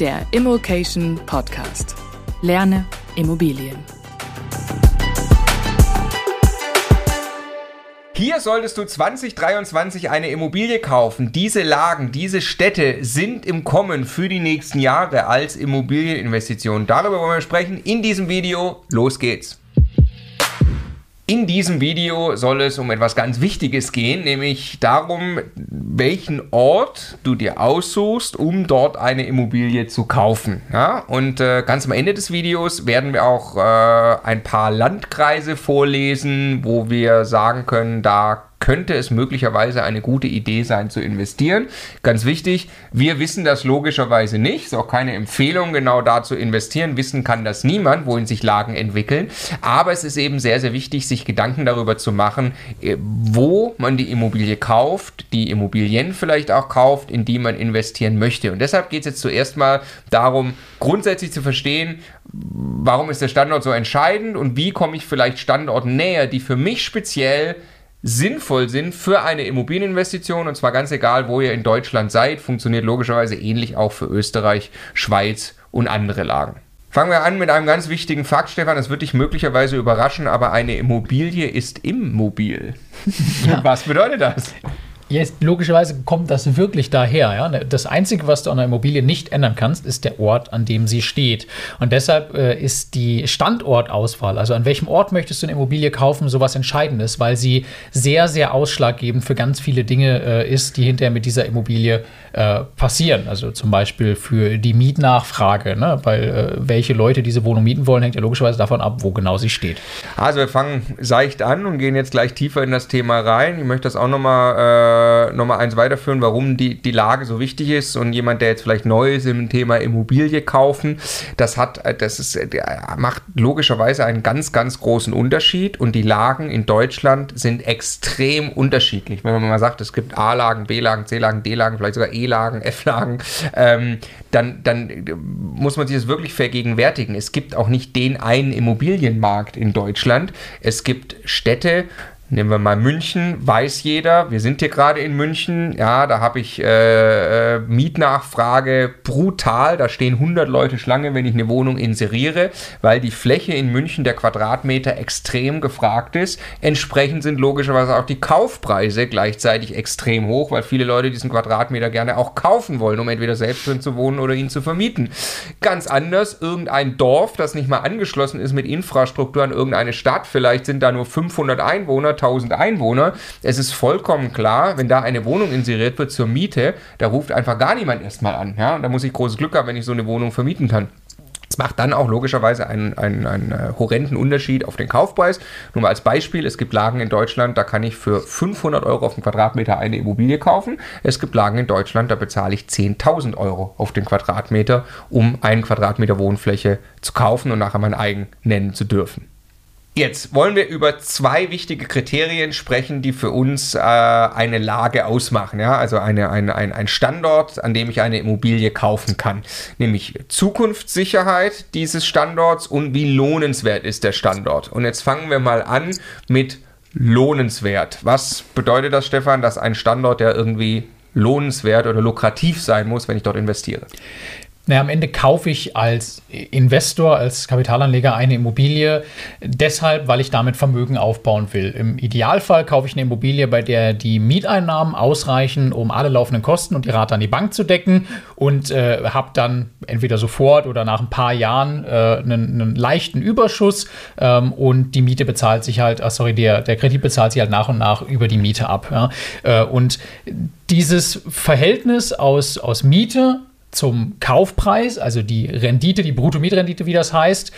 der Immokation Podcast. Lerne Immobilien. Hier solltest du 2023 eine Immobilie kaufen. Diese Lagen, diese Städte sind im Kommen für die nächsten Jahre als Immobilieninvestition. Darüber wollen wir sprechen in diesem Video. Los geht's. In diesem Video soll es um etwas ganz Wichtiges gehen, nämlich darum, welchen Ort du dir aussuchst, um dort eine Immobilie zu kaufen. Ja? Und äh, ganz am Ende des Videos werden wir auch äh, ein paar Landkreise vorlesen, wo wir sagen können, da könnte es möglicherweise eine gute Idee sein zu investieren. Ganz wichtig, wir wissen das logischerweise nicht, ist auch keine Empfehlung, genau da zu investieren. Wissen kann das niemand, wohin sich Lagen entwickeln. Aber es ist eben sehr, sehr wichtig, sich Gedanken darüber zu machen, äh, wo man die Immobilie kauft, die Immobilien vielleicht auch kauft, in die man investieren möchte. Und deshalb geht es jetzt zuerst mal darum, grundsätzlich zu verstehen, warum ist der Standort so entscheidend und wie komme ich vielleicht Standorten näher, die für mich speziell sinnvoll sind für eine Immobilieninvestition und zwar ganz egal, wo ihr in Deutschland seid, funktioniert logischerweise ähnlich auch für Österreich, Schweiz und andere Lagen. Fangen wir an mit einem ganz wichtigen Fakt, Stefan. Das wird dich möglicherweise überraschen, aber eine Immobilie ist immobil. Ja. Was bedeutet das? Jetzt, logischerweise kommt das wirklich daher. Ja? Das Einzige, was du an einer Immobilie nicht ändern kannst, ist der Ort, an dem sie steht. Und deshalb äh, ist die Standortauswahl, also an welchem Ort möchtest du eine Immobilie kaufen, sowas Entscheidendes, weil sie sehr, sehr ausschlaggebend für ganz viele Dinge äh, ist, die hinterher mit dieser Immobilie äh, passieren. Also zum Beispiel für die Mietnachfrage, ne? weil äh, welche Leute diese Wohnung mieten wollen, hängt ja logischerweise davon ab, wo genau sie steht. Also wir fangen seicht an und gehen jetzt gleich tiefer in das Thema rein. Ich möchte das auch nochmal äh, noch eins weiterführen, warum die, die Lage so wichtig ist und jemand, der jetzt vielleicht neu ist im Thema Immobilie kaufen, das hat, das ist, macht logischerweise einen ganz, ganz großen Unterschied und die Lagen in Deutschland sind extrem unterschiedlich. Wenn man mal sagt, es gibt A-Lagen, B-Lagen, C-Lagen, D-Lagen, vielleicht sogar E-Lagen, F-Lagen, ähm, dann, dann muss man sich das wirklich vergegenwärtigen. Es gibt auch nicht den einen Immobilienmarkt in Deutschland. Es gibt Städte, Nehmen wir mal München, weiß jeder, wir sind hier gerade in München, ja, da habe ich äh, äh Mietnachfrage brutal, da stehen 100 Leute Schlange, wenn ich eine Wohnung inseriere, weil die Fläche in München, der Quadratmeter, extrem gefragt ist. Entsprechend sind logischerweise auch die Kaufpreise gleichzeitig extrem hoch, weil viele Leute diesen Quadratmeter gerne auch kaufen wollen, um entweder selbst drin zu wohnen oder ihn zu vermieten. Ganz anders, irgendein Dorf, das nicht mal angeschlossen ist mit Infrastruktur an irgendeine Stadt, vielleicht sind da nur 500 Einwohner, 100.000 Einwohner. Es ist vollkommen klar, wenn da eine Wohnung inseriert wird zur Miete, da ruft einfach gar niemand erstmal an. Ja? Und da muss ich großes Glück haben, wenn ich so eine Wohnung vermieten kann. Es macht dann auch logischerweise einen, einen, einen äh, horrenden Unterschied auf den Kaufpreis. Nur mal als Beispiel, es gibt Lagen in Deutschland, da kann ich für 500 Euro auf den Quadratmeter eine Immobilie kaufen. Es gibt Lagen in Deutschland, da bezahle ich 10.000 Euro auf den Quadratmeter, um einen Quadratmeter Wohnfläche zu kaufen und nachher mein eigen nennen zu dürfen. Jetzt wollen wir über zwei wichtige Kriterien sprechen, die für uns äh, eine Lage ausmachen. Ja? Also eine, eine, ein, ein Standort, an dem ich eine Immobilie kaufen kann. Nämlich Zukunftssicherheit dieses Standorts und wie lohnenswert ist der Standort. Und jetzt fangen wir mal an mit lohnenswert. Was bedeutet das, Stefan, dass ein Standort, der irgendwie lohnenswert oder lukrativ sein muss, wenn ich dort investiere? Naja, am Ende kaufe ich als Investor, als Kapitalanleger eine Immobilie deshalb, weil ich damit Vermögen aufbauen will. Im Idealfall kaufe ich eine Immobilie, bei der die Mieteinnahmen ausreichen, um alle laufenden Kosten und die Rate an die Bank zu decken und äh, habe dann entweder sofort oder nach ein paar Jahren äh, einen, einen, leichten Überschuss ähm, und die Miete bezahlt sich halt, ah, sorry, der, der Kredit bezahlt sich halt nach und nach über die Miete ab. Ja? Äh, und dieses Verhältnis aus, aus Miete zum Kaufpreis, also die Rendite, die Bruttomietrendite, wie das heißt,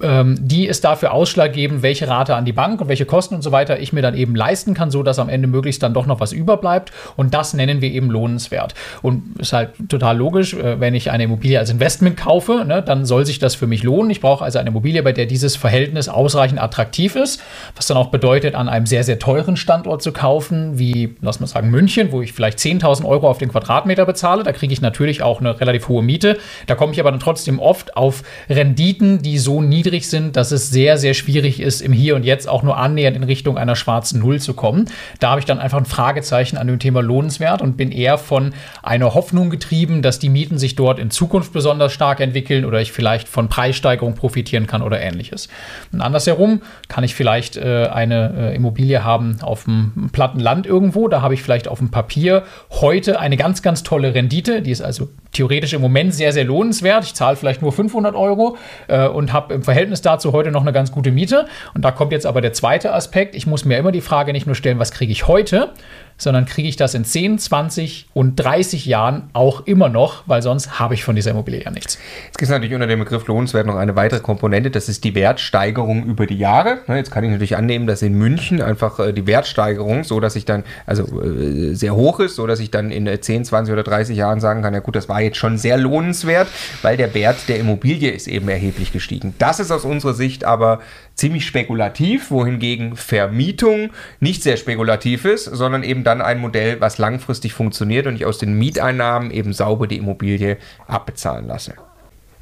ähm, die ist dafür ausschlaggebend, welche Rate an die Bank und welche Kosten und so weiter ich mir dann eben leisten kann, so dass am Ende möglichst dann doch noch was überbleibt. Und das nennen wir eben lohnenswert. Und ist halt total logisch, äh, wenn ich eine Immobilie als Investment kaufe, ne, dann soll sich das für mich lohnen. Ich brauche also eine Immobilie, bei der dieses Verhältnis ausreichend attraktiv ist, was dann auch bedeutet, an einem sehr, sehr teuren Standort zu kaufen, wie, lass mal sagen, München, wo ich vielleicht 10.000 Euro auf den Quadratmeter bezahle. Da kriege ich natürlich auch eine relativ hohe Miete. Da komme ich aber dann trotzdem oft auf Renditen, die so niedrig sind, dass es sehr, sehr schwierig ist, im Hier und Jetzt auch nur annähernd in Richtung einer schwarzen Null zu kommen. Da habe ich dann einfach ein Fragezeichen an dem Thema lohnenswert und bin eher von einer Hoffnung getrieben, dass die Mieten sich dort in Zukunft besonders stark entwickeln oder ich vielleicht von Preissteigerung profitieren kann oder ähnliches. Und andersherum kann ich vielleicht äh, eine äh, Immobilie haben auf dem platten Land irgendwo, da habe ich vielleicht auf dem Papier heute eine ganz, ganz tolle Rendite, die ist also theoretisch im Moment sehr, sehr lohnenswert. Ich zahle vielleicht nur 500 Euro äh, und habe im Verhältnis dazu heute noch eine ganz gute Miete. Und da kommt jetzt aber der zweite Aspekt. Ich muss mir immer die Frage nicht nur stellen, was kriege ich heute, sondern kriege ich das in 10, 20 und 30 Jahren auch immer noch, weil sonst habe ich von dieser Immobilie ja nichts. Jetzt gibt es natürlich unter dem Begriff lohnenswert noch eine weitere Komponente, das ist die Wertsteigerung über die Jahre. Ne, jetzt kann ich natürlich annehmen, dass in München einfach äh, die Wertsteigerung, so dass ich dann, also äh, sehr hoch ist, so dass ich dann in 10, 20 oder 30 Jahren sagen kann, ja gut, das war jetzt schon sehr lohnenswert, weil der Wert der Immobilie ist eben erheblich gestiegen. Das ist aus unserer Sicht aber ziemlich spekulativ, wohingegen Vermietung nicht sehr spekulativ ist, sondern eben dann ein Modell, was langfristig funktioniert und ich aus den Mieteinnahmen eben sauber die Immobilie abbezahlen lasse.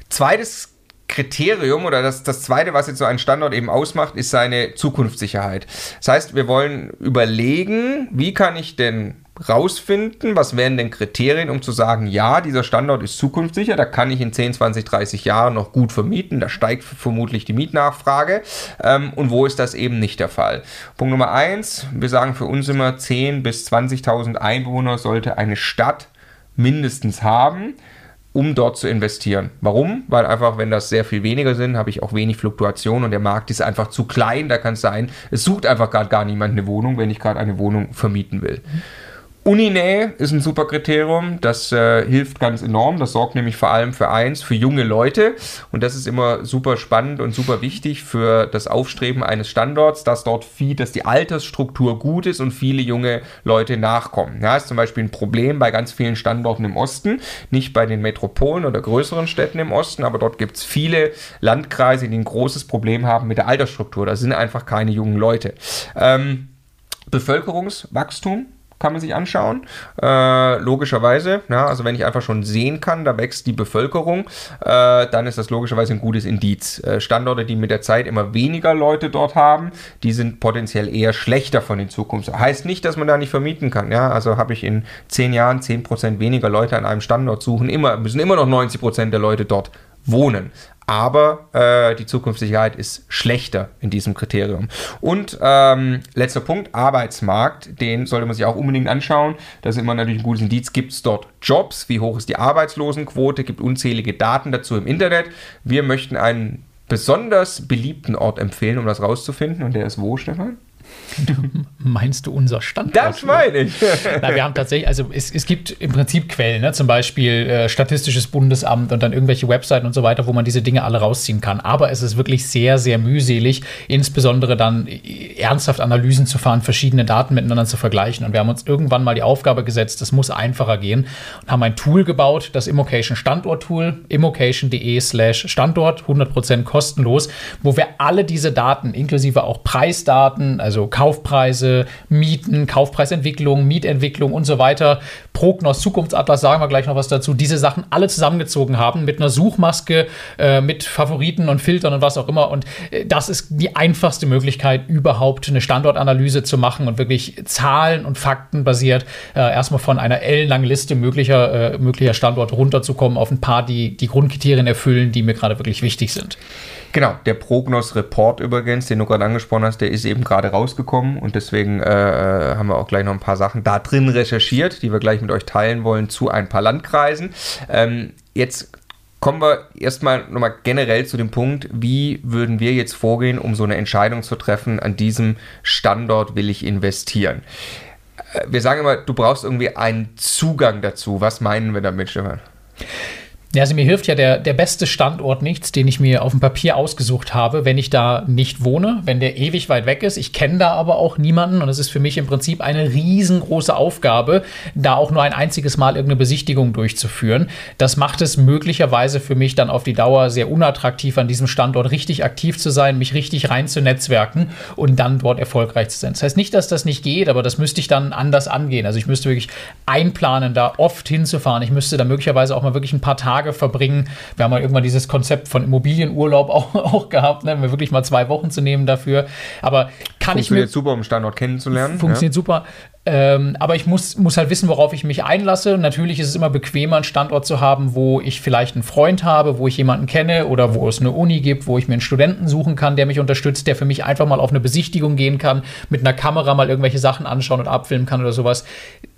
Zweites Kriterium oder das, das zweite, was jetzt so einen Standort eben ausmacht, ist seine Zukunftssicherheit. Das heißt, wir wollen überlegen, wie kann ich denn rausfinden, was wären denn Kriterien, um zu sagen, ja, dieser Standort ist zukunftssicher, da kann ich in 10, 20, 30 Jahren noch gut vermieten, da steigt vermutlich die Mietnachfrage ähm, und wo ist das eben nicht der Fall. Punkt Nummer eins, wir sagen für uns immer 10 bis 20.000 Einwohner sollte eine Stadt mindestens haben um dort zu investieren. Warum? Weil einfach, wenn das sehr viel weniger sind, habe ich auch wenig Fluktuation und der Markt ist einfach zu klein. Da kann es sein, es sucht einfach gerade gar niemand eine Wohnung, wenn ich gerade eine Wohnung vermieten will. Mhm. Uninähe ist ein super Kriterium, das äh, hilft ganz enorm. Das sorgt nämlich vor allem für eins, für junge Leute. Und das ist immer super spannend und super wichtig für das Aufstreben eines Standorts, dass dort viel, dass die Altersstruktur gut ist und viele junge Leute nachkommen. Ja, ist zum Beispiel ein Problem bei ganz vielen Standorten im Osten, nicht bei den Metropolen oder größeren Städten im Osten, aber dort gibt es viele Landkreise, die ein großes Problem haben mit der Altersstruktur. Da sind einfach keine jungen Leute. Ähm, Bevölkerungswachstum kann man sich anschauen. Äh, logischerweise, ja, also wenn ich einfach schon sehen kann, da wächst die Bevölkerung, äh, dann ist das logischerweise ein gutes Indiz. Äh, Standorte, die mit der Zeit immer weniger Leute dort haben, die sind potenziell eher schlechter von den Zukunft. Heißt nicht, dass man da nicht vermieten kann. Ja, also habe ich in zehn Jahren 10% weniger Leute an einem Standort suchen, immer, müssen immer noch 90% der Leute dort wohnen aber äh, die Zukunftssicherheit ist schlechter in diesem Kriterium. Und ähm, letzter Punkt, Arbeitsmarkt, den sollte man sich auch unbedingt anschauen. Das ist immer natürlich ein gutes Indiz. Gibt es dort Jobs? Wie hoch ist die Arbeitslosenquote? Gibt unzählige Daten dazu im Internet. Wir möchten einen besonders beliebten Ort empfehlen, um das rauszufinden. Und der ist wo, Stefan? Meinst du unser Standort? Das meine ich. Na, wir haben tatsächlich, also es, es gibt im Prinzip Quellen, ne? zum Beispiel äh, Statistisches Bundesamt und dann irgendwelche Webseiten und so weiter, wo man diese Dinge alle rausziehen kann. Aber es ist wirklich sehr, sehr mühselig, insbesondere dann äh, ernsthaft Analysen zu fahren, verschiedene Daten miteinander zu vergleichen. Und wir haben uns irgendwann mal die Aufgabe gesetzt, das muss einfacher gehen und haben ein Tool gebaut, das Immocation Standort Tool, immocation.de slash Standort, 100% kostenlos, wo wir alle diese Daten, inklusive auch Preisdaten, also Kaufpreise, Mieten, Kaufpreisentwicklung, Mietentwicklung und so weiter, Prognos, Zukunftsatlas, sagen wir gleich noch was dazu, diese Sachen alle zusammengezogen haben mit einer Suchmaske, äh, mit Favoriten und Filtern und was auch immer. Und äh, das ist die einfachste Möglichkeit, überhaupt eine Standortanalyse zu machen und wirklich Zahlen und Fakten basiert äh, erstmal von einer ellenlangen Liste möglicher, äh, möglicher Standorte runterzukommen auf ein paar, die die Grundkriterien erfüllen, die mir gerade wirklich wichtig sind. Genau, der Prognos-Report übrigens, den du gerade angesprochen hast, der ist eben gerade rausgekommen und deswegen äh, haben wir auch gleich noch ein paar Sachen da drin recherchiert, die wir gleich mit euch teilen wollen zu ein paar Landkreisen. Ähm, jetzt kommen wir erstmal nochmal generell zu dem Punkt, wie würden wir jetzt vorgehen, um so eine Entscheidung zu treffen, an diesem Standort will ich investieren. Äh, wir sagen immer, du brauchst irgendwie einen Zugang dazu. Was meinen wir damit, Stefan? Ja, also mir hilft ja der, der beste Standort nichts, den ich mir auf dem Papier ausgesucht habe, wenn ich da nicht wohne, wenn der ewig weit weg ist. Ich kenne da aber auch niemanden und es ist für mich im Prinzip eine riesengroße Aufgabe, da auch nur ein einziges Mal irgendeine Besichtigung durchzuführen. Das macht es möglicherweise für mich dann auf die Dauer sehr unattraktiv, an diesem Standort richtig aktiv zu sein, mich richtig rein zu netzwerken und dann dort erfolgreich zu sein. Das heißt nicht, dass das nicht geht, aber das müsste ich dann anders angehen. Also ich müsste wirklich einplanen, da oft hinzufahren. Ich müsste da möglicherweise auch mal wirklich ein paar Tage Tage verbringen. Wir haben mal irgendwann dieses Konzept von Immobilienurlaub auch, auch gehabt, ne? mir wirklich mal zwei Wochen zu nehmen dafür. Aber kann ich mir. super, um Standort kennenzulernen. Funktioniert ja. super. Ähm, aber ich muss, muss halt wissen, worauf ich mich einlasse. Natürlich ist es immer bequemer, einen Standort zu haben, wo ich vielleicht einen Freund habe, wo ich jemanden kenne oder wo es eine Uni gibt, wo ich mir einen Studenten suchen kann, der mich unterstützt, der für mich einfach mal auf eine Besichtigung gehen kann, mit einer Kamera mal irgendwelche Sachen anschauen und abfilmen kann oder sowas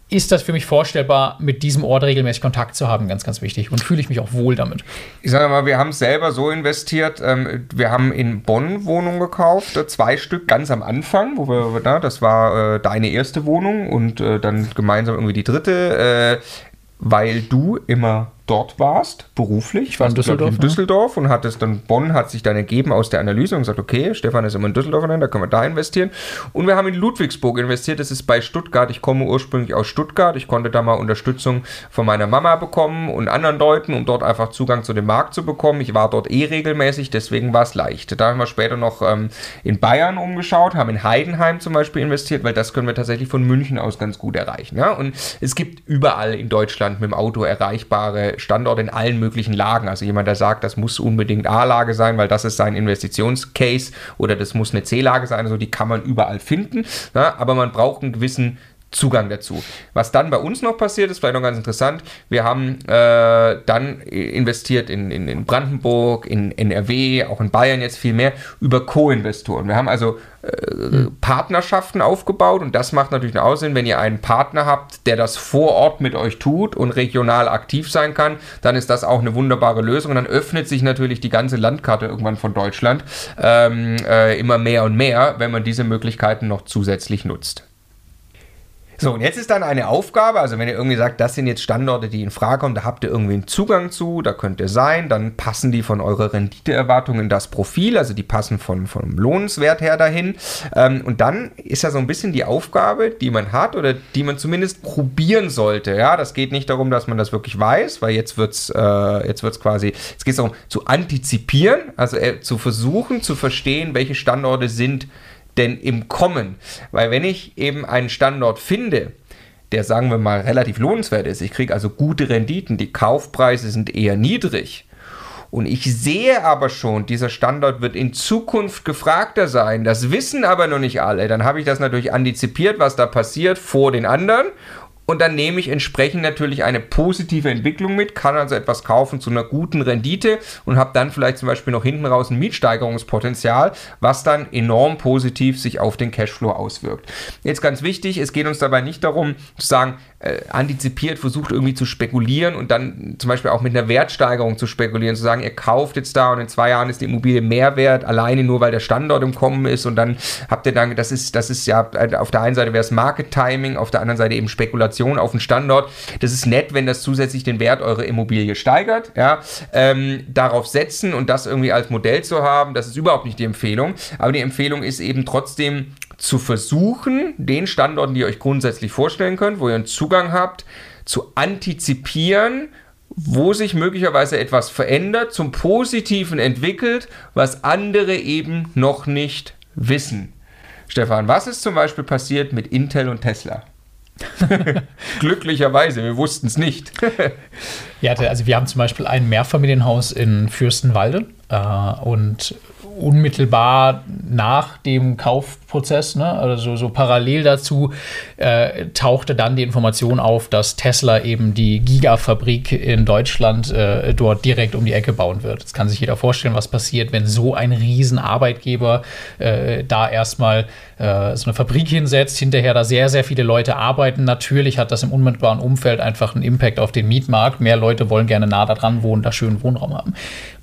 ist das für mich vorstellbar, mit diesem Ort regelmäßig Kontakt zu haben, ganz, ganz wichtig. Und fühle ich mich auch wohl damit. Ich sage mal, wir haben es selber so investiert. Ähm, wir haben in Bonn Wohnungen gekauft, äh, zwei Stück ganz am Anfang, wo wir, na, das war äh, deine erste Wohnung und äh, dann gemeinsam irgendwie die dritte, weil du immer dort warst, beruflich. Ich war in Düsseldorf, in Düsseldorf und hattest dann, Bonn hat sich dann ergeben aus der Analyse und gesagt, okay, Stefan ist immer in Düsseldorf, da können wir da investieren. Und wir haben in Ludwigsburg investiert, das ist bei Stuttgart. Ich komme ursprünglich aus Stuttgart. Ich konnte da mal Unterstützung von meiner Mama bekommen und anderen Leuten, um dort einfach Zugang zu dem Markt zu bekommen. Ich war dort eh regelmäßig, deswegen war es leicht. Da haben wir später noch ähm, in Bayern umgeschaut, haben in Heidenheim zum Beispiel investiert, weil das können wir tatsächlich von München aus ganz gut erreichen. Ja? Und es gibt überall in Deutschland mit dem Auto erreichbare Standort in allen möglichen Lagen. Also jemand, der sagt, das muss unbedingt A-Lage sein, weil das ist sein Investitionscase oder das muss eine C-Lage sein, also die kann man überall finden. Ja, aber man braucht einen gewissen Zugang dazu. Was dann bei uns noch passiert ist, vielleicht noch ganz interessant, wir haben äh, dann investiert in, in, in, Brandenburg, in NRW, auch in Bayern jetzt viel mehr, über Co-Investoren. Wir haben also äh, mhm. Partnerschaften aufgebaut und das macht natürlich einen Aussehen, wenn ihr einen Partner habt, der das vor Ort mit euch tut und regional aktiv sein kann, dann ist das auch eine wunderbare Lösung und dann öffnet sich natürlich die ganze Landkarte irgendwann von Deutschland ähm, äh, immer mehr und mehr, wenn man diese Möglichkeiten noch zusätzlich nutzt. So, und jetzt ist dann eine Aufgabe, also wenn ihr irgendwie sagt, das sind jetzt Standorte, die in Frage kommen, da habt ihr irgendwie einen Zugang zu, da könnt ihr sein, dann passen die von eurer Renditeerwartung in das Profil, also die passen von, vom Lohnenswert her dahin. Ähm, und dann ist ja so ein bisschen die Aufgabe, die man hat oder die man zumindest probieren sollte. Ja, das geht nicht darum, dass man das wirklich weiß, weil jetzt wird's, äh, jetzt wird's quasi, jetzt geht es darum zu antizipieren, also äh, zu versuchen zu verstehen, welche Standorte sind denn im Kommen? Weil wenn ich eben einen Standort finde, der sagen wir mal relativ lohnenswert ist, ich kriege also gute Renditen, die Kaufpreise sind eher niedrig, und ich sehe aber schon, dieser Standort wird in Zukunft gefragter sein. Das wissen aber noch nicht alle. Dann habe ich das natürlich antizipiert, was da passiert vor den anderen und dann nehme ich entsprechend natürlich eine positive Entwicklung mit, kann also etwas kaufen zu einer guten Rendite und habe dann vielleicht zum Beispiel noch hinten raus ein Mietsteigerungspotenzial, was dann enorm positiv sich auf den Cashflow auswirkt. Jetzt ganz wichtig, es geht uns dabei nicht darum zu sagen, äh, antizipiert versucht irgendwie zu spekulieren und dann zum Beispiel auch mit einer Wertsteigerung zu spekulieren, zu sagen, ihr kauft jetzt da und in zwei Jahren ist die Immobilie mehr wert, alleine nur weil der Standort im Kommen ist und dann habt ihr dann, das ist, das ist ja, auf der einen Seite wäre es Market Timing, auf der anderen Seite eben Spekulation auf den Standort. Das ist nett, wenn das zusätzlich den Wert eurer Immobilie steigert, ja, ähm, darauf setzen und das irgendwie als Modell zu haben, das ist überhaupt nicht die Empfehlung, aber die Empfehlung ist eben trotzdem zu versuchen, den Standorten, die ihr euch grundsätzlich vorstellen könnt, wo ihr einen Zugang habt, zu antizipieren, wo sich möglicherweise etwas verändert, zum Positiven entwickelt, was andere eben noch nicht wissen. Stefan, was ist zum Beispiel passiert mit Intel und Tesla? Glücklicherweise, wir wussten es nicht. ja, also wir haben zum Beispiel ein Mehrfamilienhaus in Fürstenwalde äh, und unmittelbar nach dem Kaufprozess, ne, also so parallel dazu, äh, tauchte dann die Information auf, dass Tesla eben die Gigafabrik in Deutschland äh, dort direkt um die Ecke bauen wird. Jetzt kann sich jeder vorstellen, was passiert, wenn so ein Riesenarbeitgeber äh, da erstmal äh, so eine Fabrik hinsetzt, hinterher da sehr, sehr viele Leute arbeiten. Natürlich hat das im unmittelbaren Umfeld einfach einen Impact auf den Mietmarkt. Mehr Leute wollen gerne nah daran wohnen, da schönen Wohnraum haben.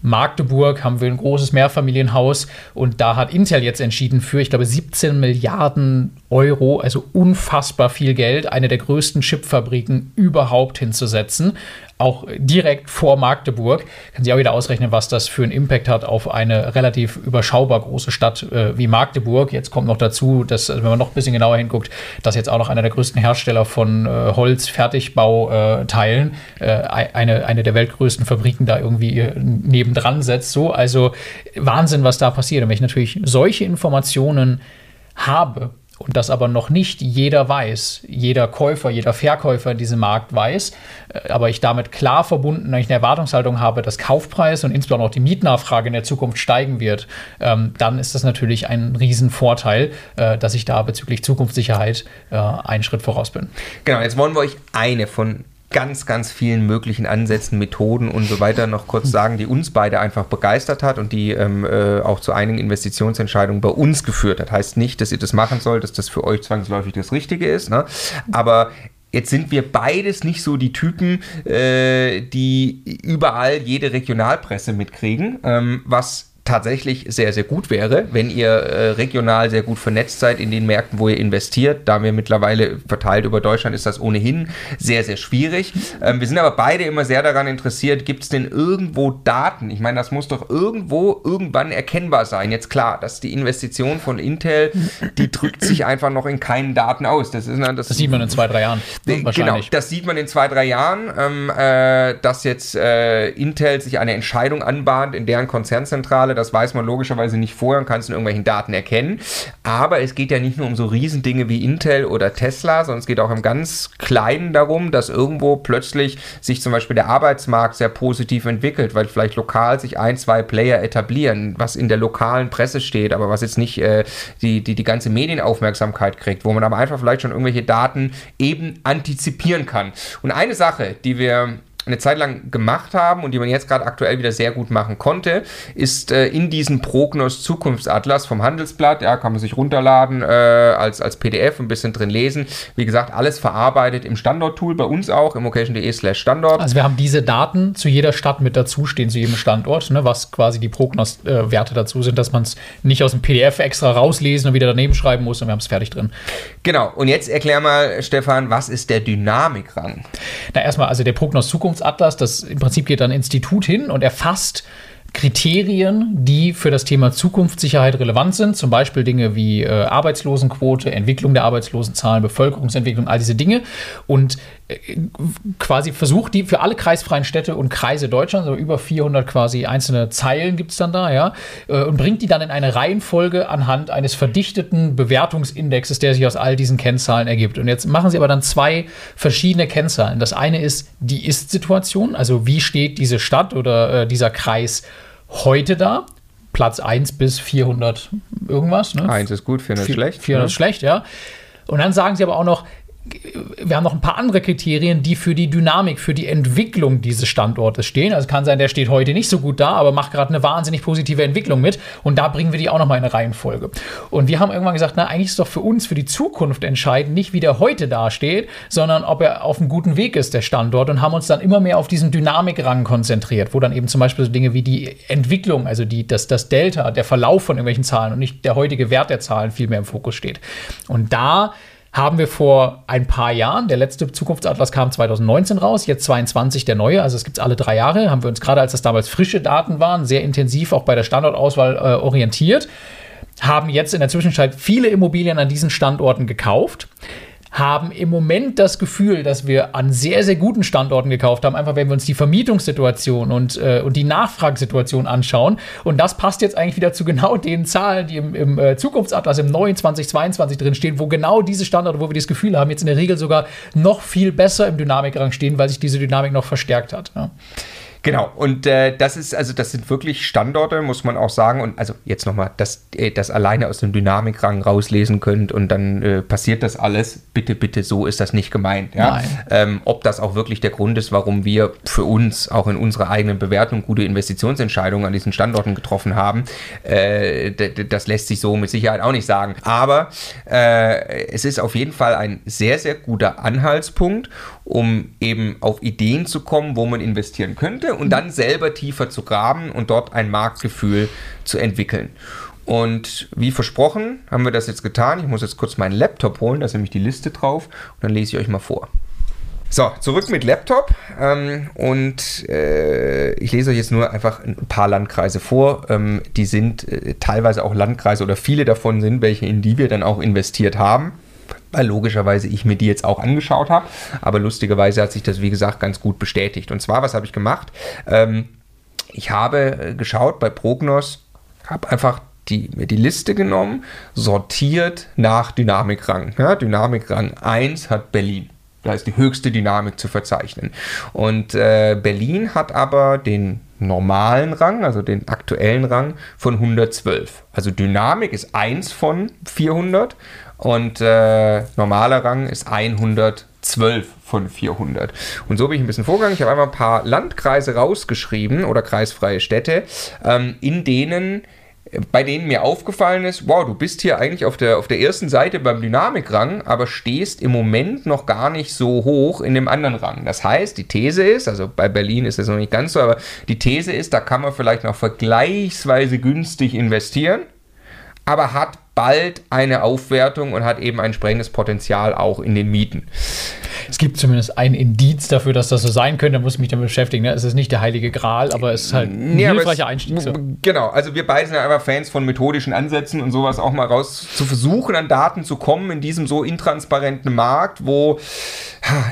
Magdeburg haben wir ein großes Mehrfamilienhaus und da hat Intel jetzt entschieden für, ich glaube, 17 Milliarden Euro, also unfassbar viel Geld, eine der größten Chipfabriken überhaupt hinzusetzen. Auch direkt vor Magdeburg. Kann sich auch wieder ausrechnen, was das für einen Impact hat auf eine relativ überschaubar große Stadt äh, wie Magdeburg. Jetzt kommt noch dazu, dass, also wenn man noch ein bisschen genauer hinguckt, dass jetzt auch noch einer der größten Hersteller von äh, Holz-Fertigbauteilen äh, eine, eine der weltgrößten Fabriken da irgendwie äh, nebendran setzt. So, also Wahnsinn, was da passiert. Und wenn ich natürlich solche Informationen habe und das aber noch nicht jeder weiß, jeder Käufer, jeder Verkäufer in diesem Markt weiß, äh, aber ich damit klar verbunden, wenn ich eine Erwartungshaltung habe, dass Kaufpreis und insbesondere auch die Mietnachfrage in der Zukunft steigen wird, ähm, dann ist das natürlich ein Riesenvorteil, äh, dass ich da bezüglich Zukunftssicherheit äh, einen Schritt voraus bin. Genau, jetzt wollen wir euch eine von ganz, ganz vielen möglichen Ansätzen, Methoden und so weiter noch kurz sagen, die uns beide einfach begeistert hat und die ähm, äh, auch zu einigen Investitionsentscheidungen bei uns geführt hat. Heißt nicht, dass ihr das machen sollt, dass das für euch zwangsläufig das Richtige ist, ne? aber Jetzt sind wir beides nicht so die Typen, äh, die überall jede Regionalpresse mitkriegen, ähm, was tatsächlich sehr, sehr gut wäre, wenn ihr äh, regional sehr gut vernetzt seid in den Märkten, wo ihr investiert. Da wir mittlerweile verteilt über Deutschland ist das ohnehin sehr, sehr schwierig. Ähm, wir sind aber beide immer sehr daran interessiert, gibt es denn irgendwo Daten? Ich meine, das muss doch irgendwo irgendwann erkennbar sein. Jetzt klar, dass die Investition von Intel, die drückt sich einfach noch in keinen Daten aus. Das, ist, das, das sieht man in zwei, drei Jahren. Genau, das sieht man in zwei, drei Jahren, ähm, äh, dass jetzt äh, Intel sich eine Entscheidung anbahnt in deren Konzernzentrale das weiß man logischerweise nicht vorher und kann es in irgendwelchen Daten erkennen. Aber es geht ja nicht nur um so Riesendinge wie Intel oder Tesla, sondern es geht auch im ganz Kleinen darum, dass irgendwo plötzlich sich zum Beispiel der Arbeitsmarkt sehr positiv entwickelt, weil vielleicht lokal sich ein, zwei Player etablieren, was in der lokalen Presse steht, aber was jetzt nicht äh, die, die, die ganze Medienaufmerksamkeit kriegt, wo man aber einfach vielleicht schon irgendwelche Daten eben antizipieren kann. Und eine Sache, die wir eine Zeit lang gemacht haben und die man jetzt gerade aktuell wieder sehr gut machen konnte, ist äh, in diesem Prognos Zukunftsatlas vom Handelsblatt, ja, kann man sich runterladen äh, als, als PDF, ein bisschen drin lesen. Wie gesagt, alles verarbeitet im Standort-Tool, bei uns auch, immocation.de slash Standort. Also wir haben diese Daten zu jeder Stadt mit dazu stehen, zu jedem Standort, ne, was quasi die Prognos-Werte äh, dazu sind, dass man es nicht aus dem PDF extra rauslesen und wieder daneben schreiben muss und wir haben es fertig drin. Genau, und jetzt erklär mal, Stefan, was ist der Dynamikrang? Na erstmal, also der Prognos Zukunft Zukunftsatlas, das im Prinzip geht dann Institut hin und erfasst Kriterien, die für das Thema Zukunftssicherheit relevant sind, zum Beispiel Dinge wie äh, Arbeitslosenquote, Entwicklung der Arbeitslosenzahlen, Bevölkerungsentwicklung, all diese Dinge. Und quasi versucht die für alle kreisfreien Städte und Kreise Deutschlands, also über 400 quasi einzelne Zeilen gibt es dann da, ja, äh, und bringt die dann in eine Reihenfolge anhand eines verdichteten Bewertungsindexes, der sich aus all diesen Kennzahlen ergibt. Und jetzt machen sie aber dann zwei verschiedene Kennzahlen. Das eine ist die Ist-Situation, also wie steht diese Stadt oder äh, dieser Kreis heute da. Platz 1 bis 400 irgendwas. Ne? 1 ist gut, 400 ist schlecht. 400 ist ne? schlecht, ja. Und dann sagen sie aber auch noch, wir haben noch ein paar andere Kriterien, die für die Dynamik, für die Entwicklung dieses Standortes stehen. Also kann sein, der steht heute nicht so gut da, aber macht gerade eine wahnsinnig positive Entwicklung mit. Und da bringen wir die auch nochmal in eine Reihenfolge. Und wir haben irgendwann gesagt, na, eigentlich ist doch für uns, für die Zukunft entscheidend, nicht wie der heute dasteht, sondern ob er auf einem guten Weg ist, der Standort. Und haben uns dann immer mehr auf diesen Dynamikrang konzentriert, wo dann eben zum Beispiel so Dinge wie die Entwicklung, also die, das, das Delta, der Verlauf von irgendwelchen Zahlen und nicht der heutige Wert der Zahlen viel mehr im Fokus steht. Und da haben wir vor ein paar Jahren, der letzte Zukunftsatlas kam 2019 raus, jetzt 22 der neue, also es gibt es alle drei Jahre, haben wir uns gerade, als das damals frische Daten waren, sehr intensiv auch bei der Standortauswahl äh, orientiert, haben jetzt in der Zwischenzeit viele Immobilien an diesen Standorten gekauft haben im Moment das Gefühl, dass wir an sehr, sehr guten Standorten gekauft haben, einfach wenn wir uns die Vermietungssituation und, äh, und die Nachfragesituation anschauen. Und das passt jetzt eigentlich wieder zu genau den Zahlen, die im, im äh, Zukunftsatlas im neuen 2022 drin stehen, wo genau diese Standorte, wo wir das Gefühl haben, jetzt in der Regel sogar noch viel besser im Dynamikrang stehen, weil sich diese Dynamik noch verstärkt hat. Ja. Genau, und äh, das ist, also das sind wirklich Standorte, muss man auch sagen. Und also jetzt nochmal, dass ihr das alleine aus dem Dynamikrang rauslesen könnt und dann äh, passiert das alles. Bitte, bitte, so ist das nicht gemeint. Ja? Ähm, ob das auch wirklich der Grund ist, warum wir für uns auch in unserer eigenen Bewertung gute Investitionsentscheidungen an diesen Standorten getroffen haben, äh, das lässt sich so mit Sicherheit auch nicht sagen. Aber äh, es ist auf jeden Fall ein sehr, sehr guter Anhaltspunkt, um eben auf Ideen zu kommen, wo man investieren könnte und dann selber tiefer zu graben und dort ein Marktgefühl zu entwickeln. Und wie versprochen haben wir das jetzt getan. Ich muss jetzt kurz meinen Laptop holen, da ist nämlich die Liste drauf und dann lese ich euch mal vor. So, zurück mit Laptop. Ähm, und äh, ich lese euch jetzt nur einfach ein paar Landkreise vor. Ähm, die sind äh, teilweise auch Landkreise oder viele davon sind welche, in die wir dann auch investiert haben weil logischerweise ich mir die jetzt auch angeschaut habe. Aber lustigerweise hat sich das, wie gesagt, ganz gut bestätigt. Und zwar, was habe ich gemacht? Ähm, ich habe äh, geschaut bei Prognos, habe einfach die, mir die Liste genommen, sortiert nach Dynamikrang. Ja, Dynamikrang 1 hat Berlin. Da ist die höchste Dynamik zu verzeichnen. Und äh, Berlin hat aber den normalen Rang, also den aktuellen Rang von 112. Also Dynamik ist 1 von 400 und äh, normaler Rang ist 112 von 400. Und so bin ich ein bisschen vorgegangen. Ich habe einmal ein paar Landkreise rausgeschrieben oder kreisfreie Städte, ähm, in denen bei denen mir aufgefallen ist, wow, du bist hier eigentlich auf der, auf der ersten Seite beim Dynamikrang, aber stehst im Moment noch gar nicht so hoch in dem anderen Rang. Das heißt, die These ist, also bei Berlin ist das noch nicht ganz so, aber die These ist, da kann man vielleicht noch vergleichsweise günstig investieren, aber hat bald eine Aufwertung und hat eben ein entsprechendes Potenzial auch in den Mieten es gibt zumindest ein Indiz dafür, dass das so sein könnte. Da muss ich mich damit beschäftigen. Ne? Es ist nicht der heilige Gral, aber es ist halt ein nee, hilfreicher Einstieg. So. Genau, also wir beide sind ja einfach Fans von methodischen Ansätzen und sowas auch mal raus zu versuchen, an Daten zu kommen in diesem so intransparenten Markt, wo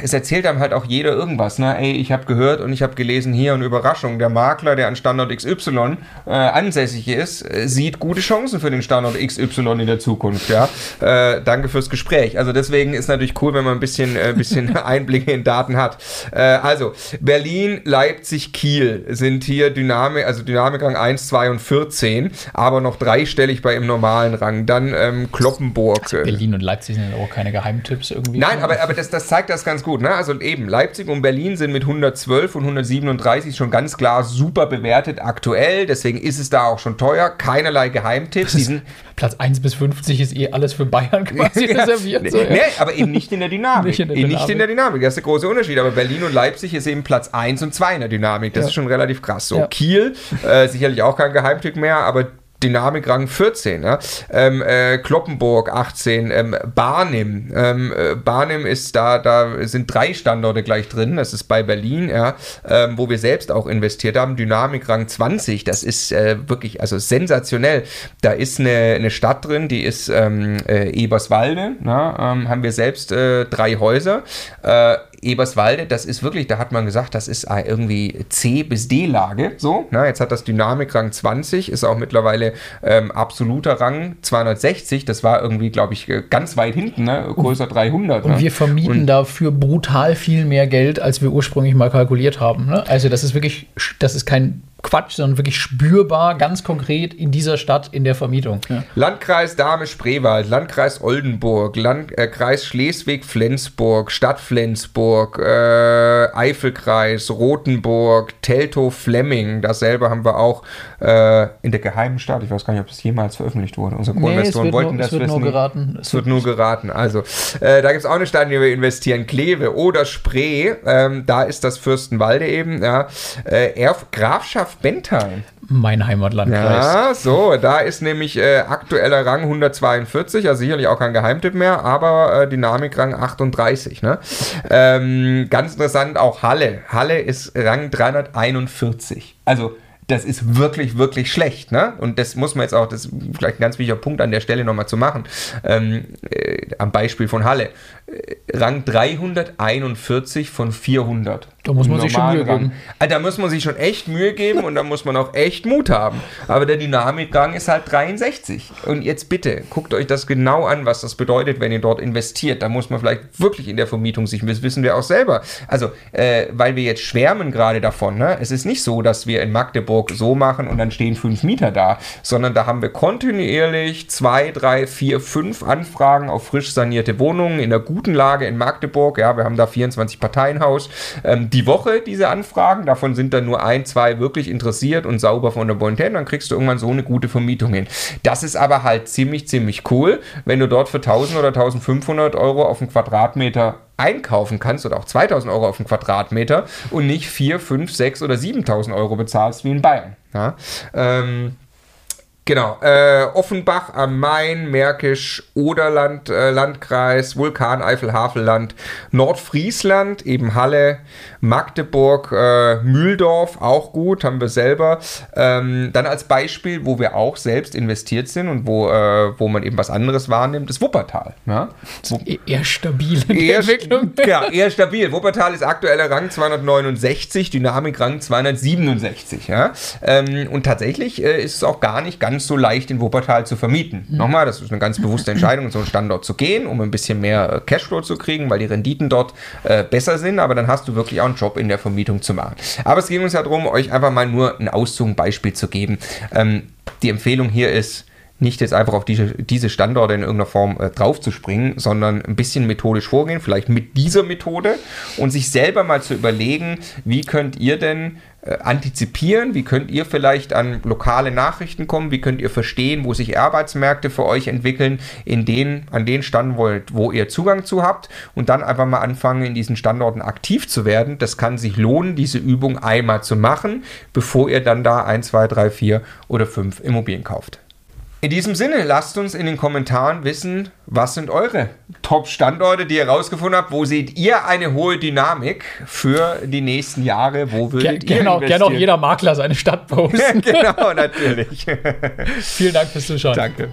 es erzählt einem halt auch jeder irgendwas. Ne? Ey, ich habe gehört und ich habe gelesen hier und Überraschung. Der Makler, der an Standort XY äh, ansässig ist, äh, sieht gute Chancen für den Standort XY in der Zukunft. Ja? Äh, danke fürs Gespräch. Also deswegen ist natürlich cool, wenn man ein bisschen, äh, bisschen Einblicke in Daten hat. Äh, also Berlin, Leipzig, Kiel sind hier Dynamik, also Dynamikrang 1, 2 und 14, aber noch dreistellig bei im normalen Rang. Dann ähm, Kloppenburg. Also Berlin und Leipzig sind auch keine Geheimtipps irgendwie. Nein, aber, aber das, das zeigt das ganz gut. Ne? Also eben, Leipzig und Berlin sind mit 112 und 137 schon ganz klar super bewertet aktuell. Deswegen ist es da auch schon teuer. Keinerlei Geheimtipps. Platz 1 bis 50 ist eh alles für Bayern quasi ja. reserviert. So, ja. Nee, aber eben nicht in der Dynamik. nicht, in der Dynamik. In der Dynamik. Das ist der große Unterschied. Aber Berlin und Leipzig ist eben Platz 1 und 2 in der Dynamik. Das ja. ist schon relativ krass. So, Kiel, äh, sicherlich auch kein Geheimtipp mehr, aber Dynamik Rang 14, ja? ähm, äh, Kloppenburg 18, ähm, Barnim. Ähm, äh, Barnim ist da, da sind drei Standorte gleich drin. Das ist bei Berlin, ja, ähm, wo wir selbst auch investiert haben. Dynamik Rang 20, das ist äh, wirklich also sensationell. Da ist eine, eine Stadt drin, die ist ähm, äh, Eberswalde. Na, ähm, haben wir selbst äh, drei Häuser. Äh, Eberswalde, das ist wirklich, da hat man gesagt, das ist irgendwie C bis D-Lage. So, na, jetzt hat das Dynamikrang 20, ist auch mittlerweile ähm, absoluter Rang 260. Das war irgendwie, glaube ich, ganz weit hinten, ne? größer 300. Und ne? wir vermieten und dafür brutal viel mehr Geld, als wir ursprünglich mal kalkuliert haben. Ne? Also das ist wirklich, das ist kein Quatsch, sondern wirklich spürbar, ganz konkret in dieser Stadt in der Vermietung. Ja. Landkreis Dahme-Spreewald, Landkreis Oldenburg, Landkreis äh, Schleswig-Flensburg, Stadt Flensburg, äh, Eifelkreis, Rothenburg, Teltow-Flemming. Dasselbe haben wir auch äh, in der geheimen Stadt. Ich weiß gar nicht, ob das jemals veröffentlicht wurde. Unsere Co-Investoren nee, wollten nur, das es wird wissen. Nur geraten. Es, es wird nur geraten. Also, äh, da gibt es auch eine Stadt, in die wir investieren. Kleve oder Spree. Ähm, da ist das Fürstenwalde eben. Ja. Äh, Bentheim. Mein Heimatlandkreis. Ja, so, da ist nämlich äh, aktueller Rang 142, also sicherlich auch kein Geheimtipp mehr, aber äh, Dynamikrang 38. Ne? Ähm, ganz interessant auch Halle. Halle ist Rang 341. Also das ist wirklich, wirklich schlecht. Ne? Und das muss man jetzt auch, das ist vielleicht ein ganz wichtiger Punkt an der Stelle nochmal zu machen, ähm, äh, am Beispiel von Halle. Äh, Rang 341 von 400. Da muss man sich schon Mühe geben. Also, da muss man sich schon echt Mühe geben und da muss man auch echt Mut haben. Aber der Dynamikgang ist halt 63. Und jetzt bitte, guckt euch das genau an, was das bedeutet, wenn ihr dort investiert. Da muss man vielleicht wirklich in der Vermietung sich, das wissen wir auch selber. Also, äh, weil wir jetzt schwärmen gerade davon. Ne? Es ist nicht so, dass wir in Magdeburg so machen und dann stehen fünf Mieter da, sondern da haben wir kontinuierlich zwei, drei, vier, fünf Anfragen auf frisch sanierte Wohnungen in einer guten Lage in Magdeburg. Ja, wir haben da 24 Parteienhaus. Ähm, die Woche diese Anfragen. Davon sind dann nur ein, zwei wirklich interessiert und sauber von der Bonität. Dann kriegst du irgendwann so eine gute Vermietung hin. Das ist aber halt ziemlich, ziemlich cool, wenn du dort für 1000 oder 1500 Euro auf einen Quadratmeter einkaufen kannst oder auch 2000 Euro auf einen Quadratmeter und nicht 4, 5, 6 oder 7000 Euro bezahlst wie in Bayern. Ja? Ähm, Genau, äh, Offenbach am Main, Märkisch, Oderland, äh, Landkreis, Vulkan, Eifel, Havelland, Nordfriesland, eben Halle, Magdeburg, äh, Mühldorf, auch gut, haben wir selber. Ähm, dann als Beispiel, wo wir auch selbst investiert sind und wo, äh, wo man eben was anderes wahrnimmt, ist Wuppertal. Ja? Wo, e-, eher stabil eher, Entwicklung. Ja, eher stabil. Wuppertal ist aktueller Rang 269, Dynamik Rang 267. Ja? Ähm, und tatsächlich äh, ist es auch gar nicht ganz so leicht in Wuppertal zu vermieten. Mhm. Nochmal, das ist eine ganz bewusste Entscheidung, in so einen Standort zu gehen, um ein bisschen mehr äh, Cashflow zu kriegen, weil die Renditen dort äh, besser sind, aber dann hast du wirklich auch einen Job in der Vermietung zu machen. Aber es ging uns ja darum, euch einfach mal nur ein Auszug, ein Beispiel zu geben. Ähm, die Empfehlung hier ist, nicht jetzt einfach auf diese, diese Standorte in irgendeiner Form äh, draufzuspringen, sondern ein bisschen methodisch vorgehen, vielleicht mit dieser Methode und sich selber mal zu überlegen, wie könnt ihr denn äh, antizipieren, wie könnt ihr vielleicht an lokale Nachrichten kommen, wie könnt ihr verstehen, wo sich Arbeitsmärkte für euch entwickeln, in denen, an den Stand wollt, wo ihr Zugang zu habt und dann einfach mal anfangen, in diesen Standorten aktiv zu werden. Das kann sich lohnen, diese Übung einmal zu machen, bevor ihr dann da 1, 2, 3, 4 oder 5 Immobilien kauft. In diesem Sinne, lasst uns in den Kommentaren wissen, was sind eure Top-Standorte, die ihr rausgefunden habt? Wo seht ihr eine hohe Dynamik für die nächsten Jahre? Wo würdet Ger ihr genau, Gerne auch jeder Makler seine Stadt posten. genau, natürlich. Vielen Dank fürs Zuschauen. Danke.